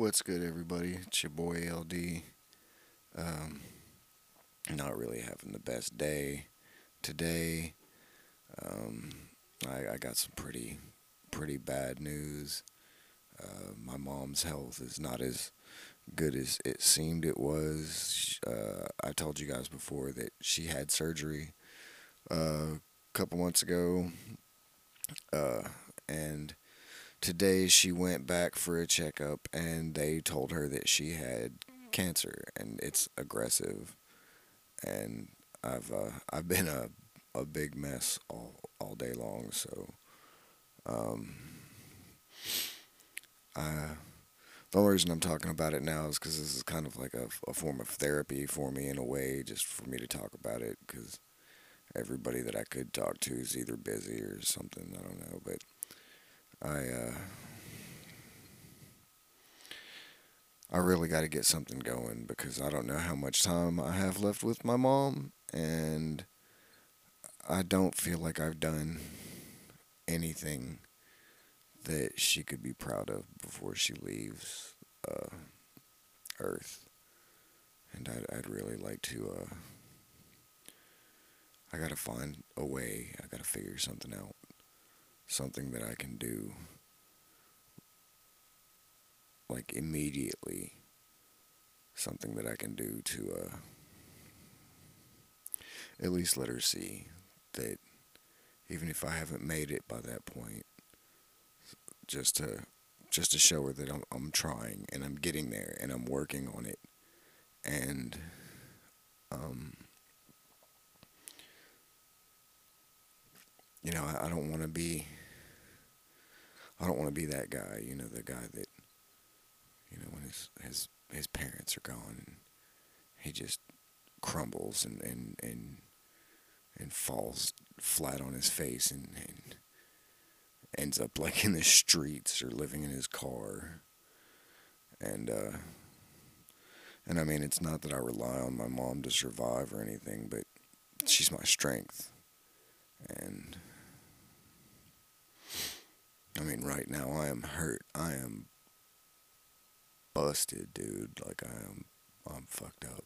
What's good, everybody? It's your boy LD. Um, not really having the best day today. Um, I, I got some pretty, pretty bad news. Uh, my mom's health is not as good as it seemed it was. Uh, I told you guys before that she had surgery uh, a couple months ago, uh, and today she went back for a checkup, and they told her that she had cancer, and it's aggressive, and I've uh, I've been a a big mess all all day long, so. Um, I, the only reason I'm talking about it now is because this is kind of like a, a form of therapy for me in a way, just for me to talk about it. Because everybody that I could talk to is either busy or something. I don't know, but I uh, I really got to get something going because I don't know how much time I have left with my mom, and I don't feel like I've done anything that she could be proud of before she leaves uh, Earth. And I'd, I'd really like to. Uh, I gotta find a way. I gotta figure something out. Something that I can do. Like immediately. Something that I can do to uh, at least let her see that even if I haven't made it by that point, just to just to show her that I'm I'm trying and I'm getting there and I'm working on it and um you know I, I don't want to be I don't want to be that guy you know the guy that you know when his his his parents are gone and he just crumbles and and and and falls flat on his face and, and ends up like in the streets or living in his car. And uh and I mean it's not that I rely on my mom to survive or anything, but she's my strength. And I mean right now I am hurt. I am busted, dude. Like I am I'm fucked up.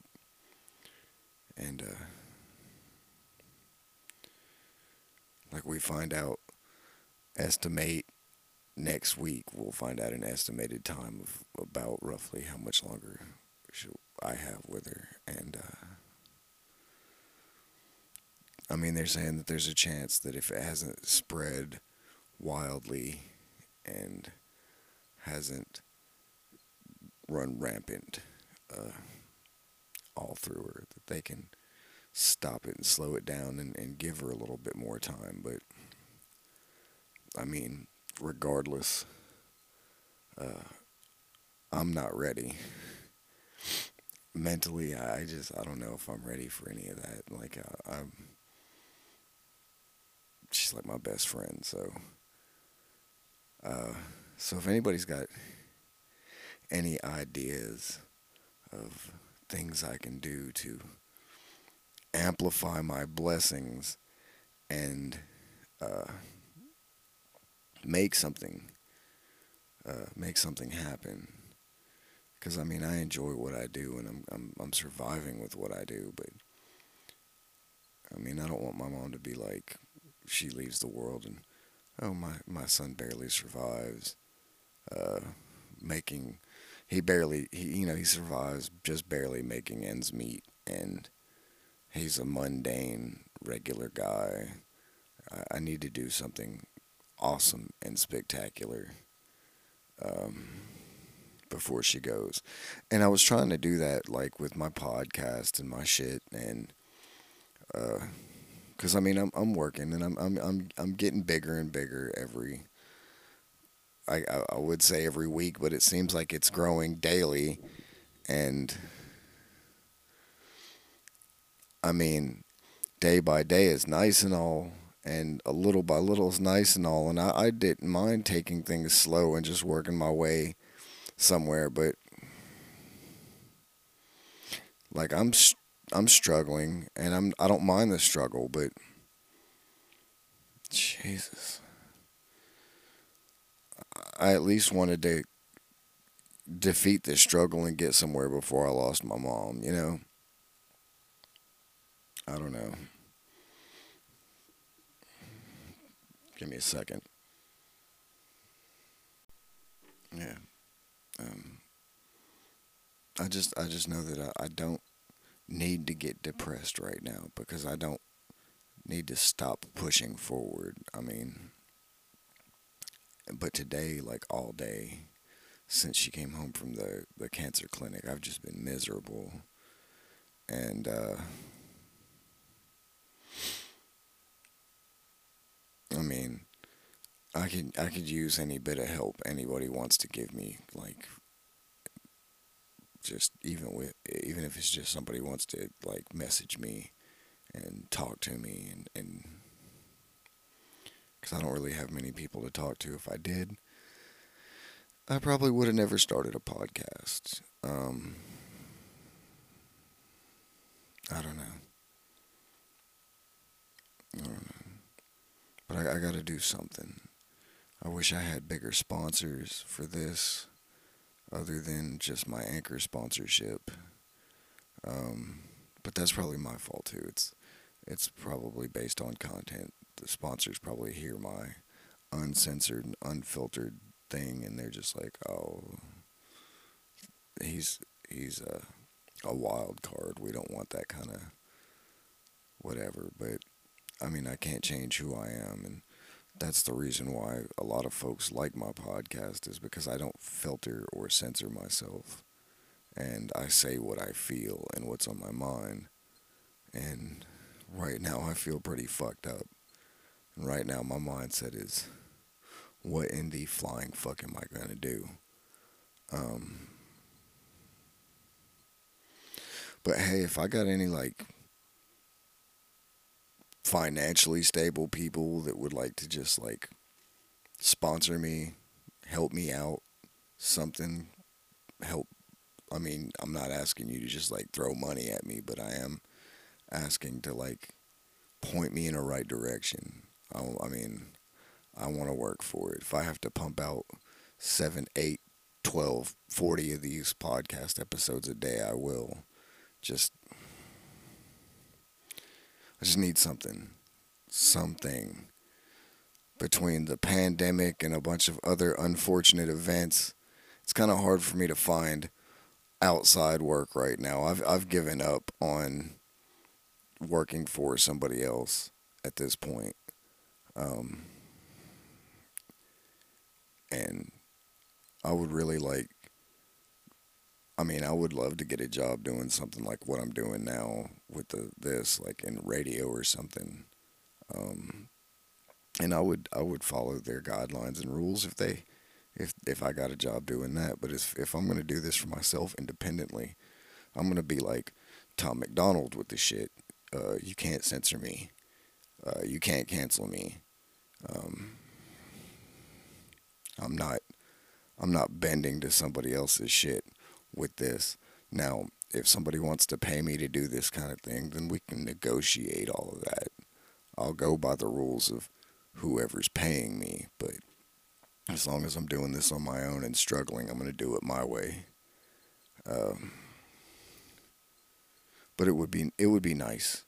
And uh like we find out estimate next week we'll find out an estimated time of about roughly how much longer should I have with her and uh, I mean they're saying that there's a chance that if it hasn't spread wildly and hasn't run rampant uh, all through her that they can stop it and slow it down and, and give her a little bit more time but I mean, regardless, uh, I'm not ready. Mentally, I just I don't know if I'm ready for any of that. Like I'm, she's like my best friend. So, uh, so if anybody's got any ideas of things I can do to amplify my blessings and uh, make something, uh, make something happen. Because I mean, I enjoy what I do, and I'm I'm I'm surviving with what I do. But I mean, I don't want my mom to be like, she leaves the world and oh my my son barely survives, uh, making he barely he you know he survives just barely making ends meet, and he's a mundane regular guy. I, I need to do something awesome and spectacular um, before she goes. And I was trying to do that like with my podcast and my shit and uh cuz I mean I'm I'm working and I'm I'm I'm I'm getting bigger and bigger every I I would say every week, but it seems like it's growing daily and I mean day by day is nice and all and a little by little is nice and all. And I, I didn't mind taking things slow and just working my way somewhere, but like I'm I'm struggling, and I'm I don't mind the struggle, but Jesus, I at least wanted to defeat this struggle and get somewhere before I lost my mom, you know? I don't know. Give me a second. Yeah. Um, I just I just know that I, I don't need to get depressed right now because I don't need to stop pushing forward. I mean, but today, like all day, since she came home from the, the cancer clinic, I've just been miserable. And, uh, I mean, I could I could use any bit of help anybody wants to give me, like just even with even if it's just somebody wants to like message me and talk to me and and because I don't really have many people to talk to. If I did, I probably would have never started a podcast. Um, I don't know. I don't know. But I, I got to do something. I wish I had bigger sponsors for this other than just my anchor sponsorship. Um, but that's probably my fault too. It's it's probably based on content. The sponsors probably hear my uncensored, unfiltered thing, and they're just like, "Oh, he's he's a a wild card. We don't want that kind of whatever." But I mean, I can't change who I am, and that's the reason why a lot of folks like my podcast is because I don't filter or censor myself, and I say what I feel and what's on my mind, and right now I feel pretty fucked up. And right now my mindset is, what in the flying fuck am I gonna do? Um, but hey, if I got any like financially stable people that would like to just like sponsor me, help me out, something, help. I mean, I'm not asking you to just like throw money at me, but I am asking to like point me in a right direction. I, I mean, I want to work for it. If I have to pump out seven, eight, 12, 40 of these podcast episodes a day, I will. Just, I just need something. Something. Between the pandemic and a bunch of other unfortunate events, it's kind of hard for me to find outside work right now. I've I've given up on working for somebody else at this point. Um, and I would really like, I mean, I would love to get a job doing something like what I'm doing now with the this, like in radio or something. Um, and I would I would follow their guidelines and rules if they if if I got a job doing that. But if if I'm gonna do this for myself independently, I'm gonna be like Tom MacDonald with the shit. Uh, you can't censor me. Uh, you can't cancel me. Um, I'm not. I'm not bending to somebody else's shit with this. Now, if somebody wants to pay me to do this kind of thing, then we can negotiate all of that. I'll go by the rules of whoever's paying me, but as long as I'm doing this on my own and struggling, I'm going to do it my way. Um, but it would be it would be nice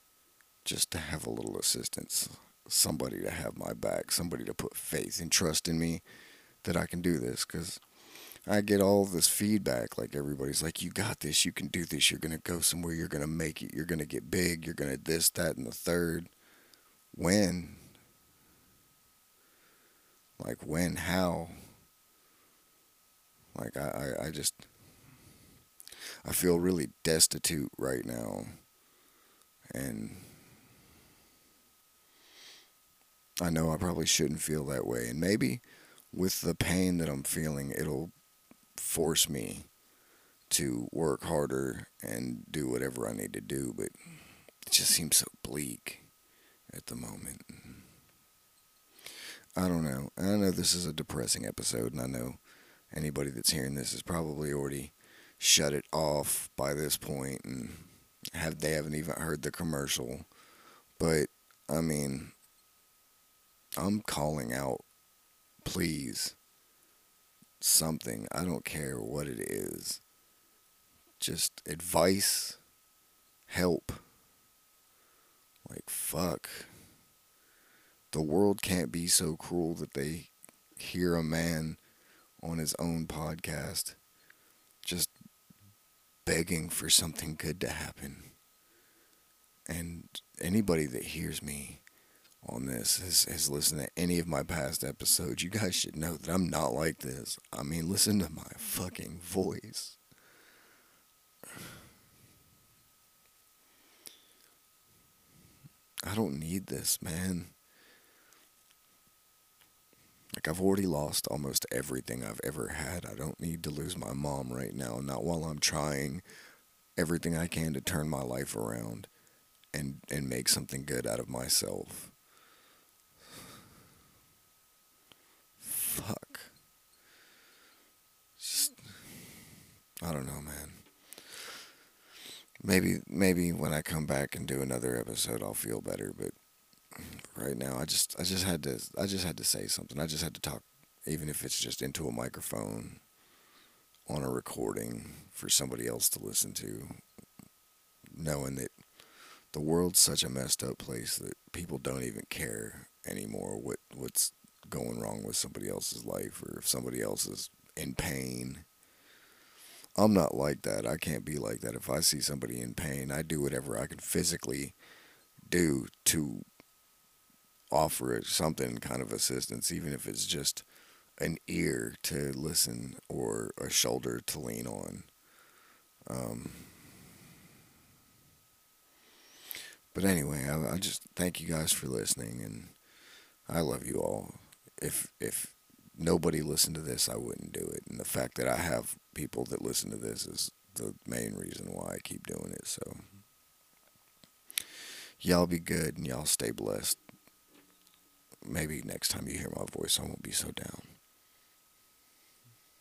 just to have a little assistance, somebody to have my back, somebody to put faith and trust in me that I can do this because I get all this feedback. Like everybody's like, you got this, you can do this, you're going to go somewhere, you're going to make it, you're going to get big, you're going to this, that, and the third. When? Like when, how? Like I, I, I just I feel really destitute right now. And I know I probably shouldn't feel that way. And maybe with the pain that I'm feeling, it'll force me to work harder and do whatever I need to do. But it just seems so bleak at the moment. I don't know. I know this is a depressing episode, and I know anybody that's hearing this has probably already shut it off by this point and have they haven't even heard the commercial. But I mean, I'm calling out, please something. I don't care what it is. Just advice, help. Like, fuck. The world can't be so cruel that they hear a man on his own podcast just begging for something good to happen. And anybody that hears me on this has, has listened to any of my past episodes, you guys should know that I'm not like this. I mean, listen to my fucking voice. I don't need this, man. Like, I've already lost almost everything I've ever had. I don't need to lose my mom right now, not while I'm trying everything I can to turn my life around and, and make something good out of myself. Fuck. Just, I don't know, man. Maybe, maybe when I come back and do another episode, I'll feel better. But right now, I just, I just had to, I just had to say something. I just had to talk, even if it's just into a microphone, on a recording for somebody else to listen to, knowing that the world's such a messed up place that people don't even care anymore what what's going wrong with somebody else's life or if somebody else is in pain. I'm not like that. I can't be like that. If I see somebody in pain, I do whatever I can physically do to offer something kind of assistance, even if it's just an ear to listen or a shoulder to lean on. Um, but anyway, I, I just thank you guys for listening, and I love you all. If if nobody listened to this, I wouldn't do it. And the fact that I have people that listen to this is the main reason why I keep doing it. So, y'all be good and y'all stay blessed. Maybe next time you hear my voice, I won't be so down.